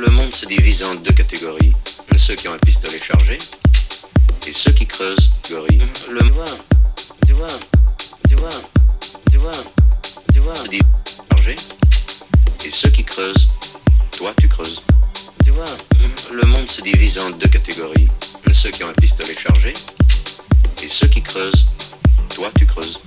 le monde se divise en deux catégories. Ceux qui ont un pistolet chargé et ceux qui creusent, gorille. Le tu vois, tu vois, tu vois, tu vois, tu vois, chargé et ceux qui creusent, toi tu creuses. Tu vois, le monde se divise en deux catégories. Ceux qui ont un pistolet chargé et ceux qui creusent, toi tu creuses.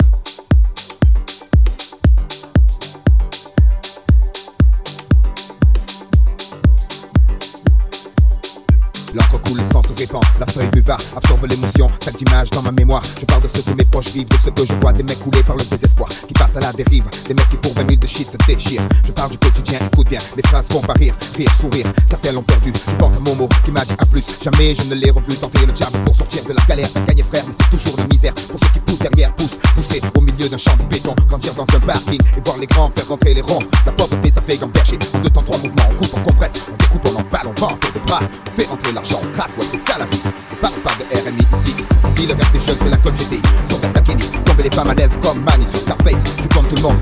La feuille buvard absorbe l'émotion, sac d'image dans ma mémoire. Je parle de ce que mes proches vivent, de ce que je vois, des mecs coulés par le désespoir, qui partent à la dérive, des mecs qui pour 20 000 de shit se déchirent. Je parle du quotidien, écoute bien, mes phrases vont pas rire, rire, sourire. Certains l'ont perdu, je pense à Momo qui m'a dit à plus. Jamais je ne l'ai revu tenter le jam pour sortir de la galère. T'as gagné frère, mais c'est toujours de misère. Pour ceux qui poussent derrière, poussent, pousser au milieu d'un champ de béton, grandir dans un parking et voir les grands faire rentrer les ronds. La pauvreté, ça fait gamberger. En deux temps, trois mouvements, on coupe, on compresse, on découpe, on emballe, on vend, de bras, on fait c'est ça la vie. Ne parle pas de RMI ici, ici, ici, le rêve des jeunes, c'est la colle GTI. Sont attaqués, tomber les femmes à l'aise comme Manny sur Scarface. Je suis comme tout le monde,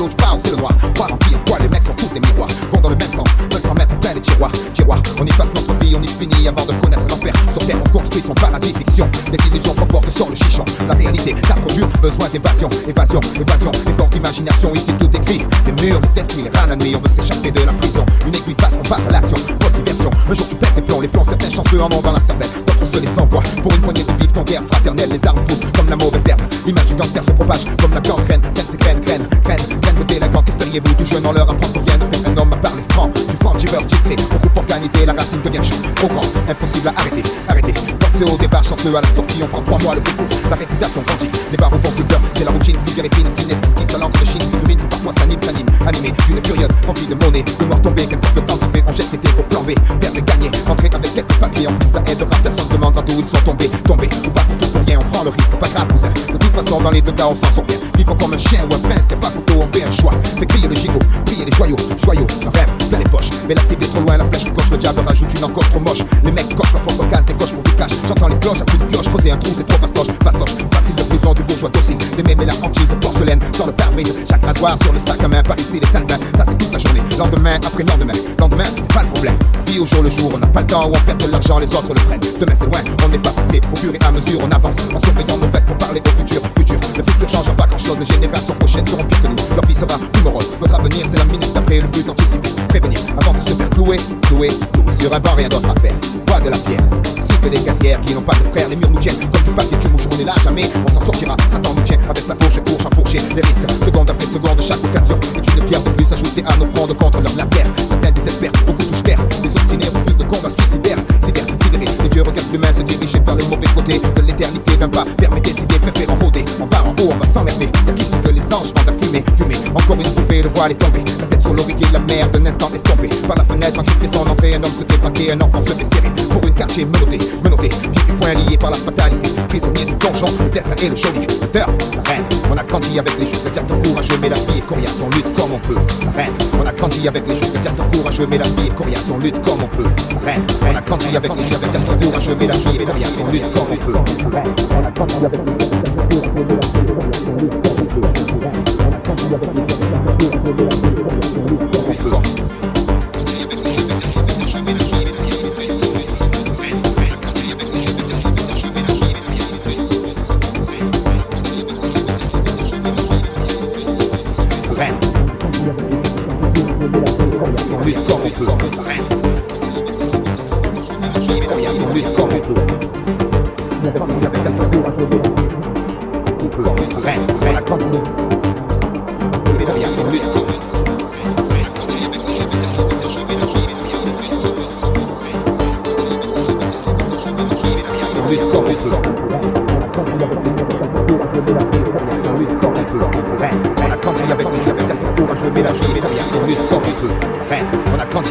efface comme un tableau, tu parles, c'est le noir. En qui, quoi, les mecs sont tous des miroirs, vont dans le même sens, veulent s'en mettre plein les tiroirs, tiroirs. On y passe notre vie, on y finit avant de connaître l'enfer. Sur terre, on construit son paradis fiction, des illusions confortent sur le chichon. La réalité, t'as trop dur, besoin d'évasion, évasion, évasion, effort d'imagination. Ici tout est gris, les murs, les esprits, les rats nuit, on veut s'échapper de la prison. Une aiguille passe, on passe à l'action, grosse diversion. Un jour tu pètes les plombs, les plombs, certains chanceux en ont dans la cervelle, d'autres se les envoient. Pour une poignée de vivre ton guerre fraternelle, les armes poussent comme la mauvaise herbe. L'image du gangster se propage comme la gangrène, Qu'espériez-vous tout jeune en leur apprendre rien ne fait un homme à parler franc. Du franc discret, au groupe organisé, la racine devient chute. Trop grand, impossible à arrêter, arrêter. Pensez au départ chanceux à la sortie, on prend trois mois le découp. La réputation grandit, les barreaux vont plus peur, c'est la routine, vulgaire épine, finesse, qui s'alente de Chine, figurine, parfois s'anime, s'anime, animé d'une furieuse envie de monnaie, de voir tomber, qu'importe le temps qu'on fait, on jette l'été, faut flamber, perdre et gagner, rentrer avec quelques papiers, en plus ça aidera, personne demandera d'où ils sont tombés, tombés, ou pas pour tout pour rien, on prend le risque, pas grave, cousin. De toute façon, dans les deux cas, on s'en sort bien. Vivre comme un chien joyaux, un rêve, plein les poches. Mais la cible est trop loin, la flèche qui coche, le diable rajoute une encoche trop moche. Les mecs cochent leur propre case, des coches pour du cash. J'entends les cloches à coups de pioche, creuser un trou, c'est trop fastoche, fastoche. Facile de prison du bourgeois docile. Des mémés la hantise, porcelaine, dans le pare-brise. Chaque rasoir sur le sac à main, par ici les talbins. Ça c'est toute la journée, lendemain après lendemain. Lendemain, c'est pas le problème. Vit au jour le jour, on n'a pas le temps on perd de l'argent, les autres le prennent. Demain c'est loin, on n'est pas passé. Au fur et à mesure, on avance en surveillant nos vestes pour parler au futur. Futur, le futur change Les générations prochaines seront pires que nous. Leur vie sera morose. Notre avenir, c'est la minute d'après. Le but anticiper, prévenir avant de se faire clouer, clouer, clouer. Sur un banc, rien d'autre à faire. Bois de la pierre. Siffle des casières qui n'ont pas de frères. Les murs nous tiennent le. La tête sur l'oreiller, la mer d'un instant estompée. Par la fenêtre, en fait son entrée, un homme se fait braquer, un enfant se fait serrer. Pour une quartier menotté, menotté. Pieds et poings liés par la fatalité. Prisonnier du donjon, le destin et le geôlier. La reine. On a grandi avec les jours, gladiateurs courageux, mais la vie est coriace, on lutte comme on peut. La reine. On a grandi avec les jours, gladiateurs courageux, mais la vie est coriace, on lutte comme on peut. La reine. On a grandi avec les jours, gladiateurs courageux, mais la vie est coriace, lutte comme on peut. La reine. On a grandi avec les jours, gladiateurs courageux, mais la vie est coriace, on lutte comme on peut. La reine. On a grandi avec les courageux, mais la vie est coriace, lutte comme on peut. Comme on peut.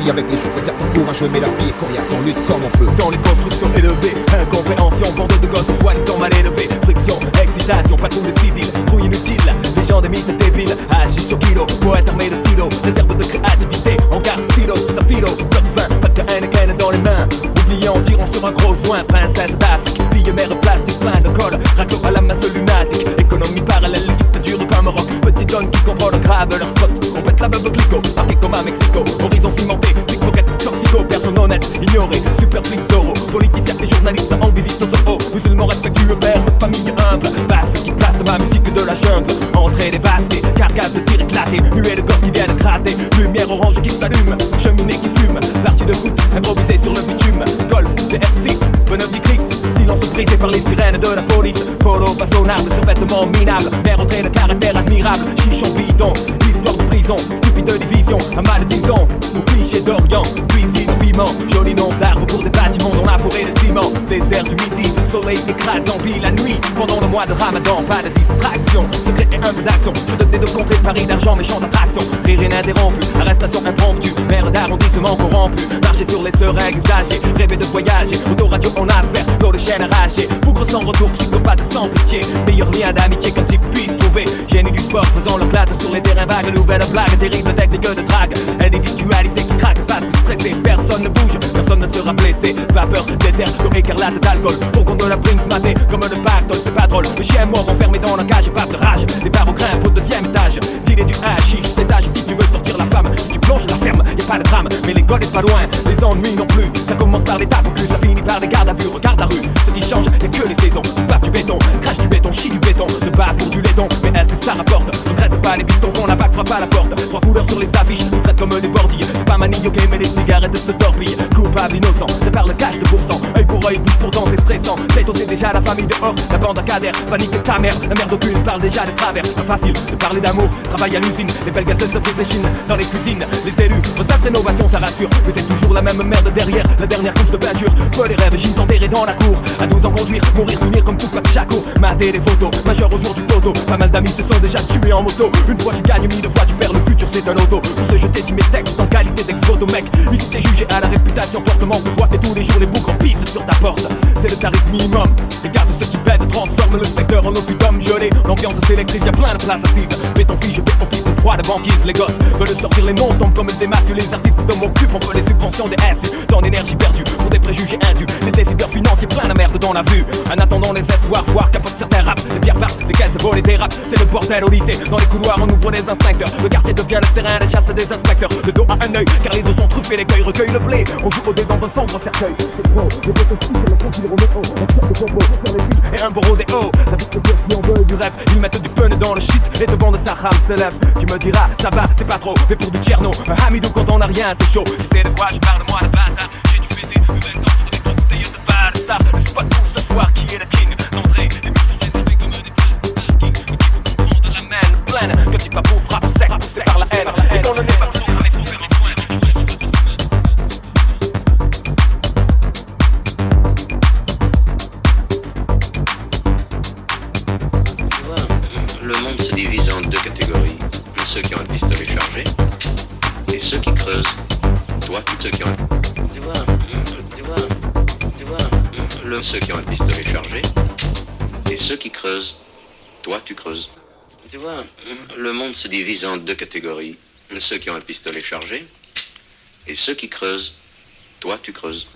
avec les jours que ton courage, mais la vie est coriace, on lutte comme on peut. Dans les constructions élevées, incompréhension, bandeau de gosses, soi-disant mal élevés, friction, excitation, patrouille civile, trou inutile, légende des mythes débiles, agis sur kilo, poète armé de stylo, réserve de créativité, en carte silo, saphiro, bloc 20, pas de haine et haine dans les mains, oubliant, tirant sur un gros joint, princesse d'Afrique, fille mère plastique, plein de colle, raclo à la masse lunatique, économie parallèle, l'équipe dure comme rock, petit don qui contrôle grave leur spot, on pète la beuve clico, parti comme à Mexico, Super flic Zoro, politiciens et journalistes en visite aux zoo. Musulmans respectueux, père de famille humble. Vaste qui place de ma musique de la jungle. Entrée dévastée, carcasse de tir éclaté. Nuée de corps qui viennent gratter. Lumière orange qui s'allume, cheminée qui fume. Partie de foot improvisée sur le bitume. Golf, de R6, bonhomme du Chris. Silence brisé par les sirènes de la Polo, façonnable, survêtement minable. Mère trait de caractère admirable. Chichon bidon, histoire de prison. Stupide division, à mal disons Ou cliché d'Orient, cuisine piment Joli nom d'arbres pour des bâtiments dans la forêt de ciment. Désert du midi, soleil écrase en vie la nuit. Pendant le mois de ramadan, pas de distraction. Secret et un peu d'action, je donne des deux contrées Paris d'argent, méchant d'attraction. Rire ininterrompu, arrestation impromptue. Mère d'arrondissement corrompu Marcher sur les seringues usagées, rêver de voyager Autoradio en affaire, l'eau de chaîne arrachée Bougre sans retour, psychopathe sans pitié Meilleur lien d'amitié qu'un type puisse trouver. Génie du sport, faisant leur classe sur les terrains vagues. Nouvelle blague, terrible technique de drague. Individualité qui craque, que stressé Personne ne bouge, personne ne sera blessé. Vapeur d'éther, comme écarlate d'alcool. Fourgon de la prince maté, comme le pactole. C'est pas drôle, le chien mort enfermé dans la cage Pas de rage, départ au grimpe au deuxième étage. Dîner du hachis, ces âges si tu veux sortir la femme Si tu plonges la ferme, y a pas de drame. Mais l'école est pas loin, les ennuis non plus. Ça commence par l'étape cul, ça finit par les gardes à vue. Regarde la rue, ce qui change, y'a que les saisons. Tu du béton, chie du béton De bas pour du laiton, mais est-ce que ça rapporte On traite pas les pistons, on la bague frappe à la porte. Trois couleurs sur les affiches, traite comme des bordilles C'est pas manioqué mais les cigarettes se torpillent. Coupable, innocent, c'est par le cash de pourcent déjà la famille dehors, la bande à cadère Panique ta mère, la mère d'aucune parle déjà de travers. Pas facile de parler d'amour, travail à l'usine Les belles gazelles se brisent les chines dans les cuisines. Les élus, ça rénovation ça rassure Mais c'est toujours la même merde derrière, la dernière couche de peinture. Feu les rêves, jeans enterrés dans la cour À nous en conduire, mourir, finir comme tout chaque jour Mater les photos, majeur au jour du poteau Pas mal d'amis se sont déjà tués en moto. Une fois tu gagnes, mille fois tu perds, le futur c'est un auto. Pour ce je t'ai dit mes textes en qualité d'ex-photo mec. Ici t'es jugé à la réputation fortement que toi Et tous les jours les boucs pissent sur ta porte. C'est le tarif minimum Les gaz ceux qui pèsent transforment le secteur en opidum gelé L'ambiance s'électrise, y'a plein de places assises. Béton fille, je fais office de froid de banquise Les gosses veulent sortir les noms, tombent comme des masses. Les artistes de m'occupent, on peut les subventions des SU Dans l'énergie perdue, pour des préjugés indus. Les décideurs financiers, plein de merde dans la vue. En attendant les espoirs, voir capote certains raps Les pierres partent, les caisses volent et dérapent C'est le bordel au lycée, dans les couloirs on ouvre des instincteurs. Le quartier devient le terrain de chasse des inspecteurs. Le dos à un œil, car les os sont truffés, l'écueil recueille le blé. On joue au dé dans un sombre cercueil. C'est trop, les bêtes aussi, c'est le profil Roméo Un de combo sur les buts et un beau rodéo La de qui en veut du Ils mettent du pun dans le shit et de bande sa rame se lève Tu me diras, ça va, c'est pas trop, mais pour du tcherno Un hamidou quand on a rien, c'est chaud. Tu sais de quoi je parle, moi le bâtard J'ai dû fêter mes 20 ans avec trois bouteilles de bar star Le spot pour ce soir, qui est le king D'entrée, les murs sont réservés comme des places de parking Mais qui peut comprendre la main pleine? Que tu pas pour frappe sec, poussé par la haine. Et dans le nez vois, le... ceux qui ont un pistolet chargé et ceux qui creusent. Toi, tu creuses. Tu vois, le monde se divise en deux catégories. Ceux qui ont un pistolet chargé et ceux qui creusent. Toi, tu creuses.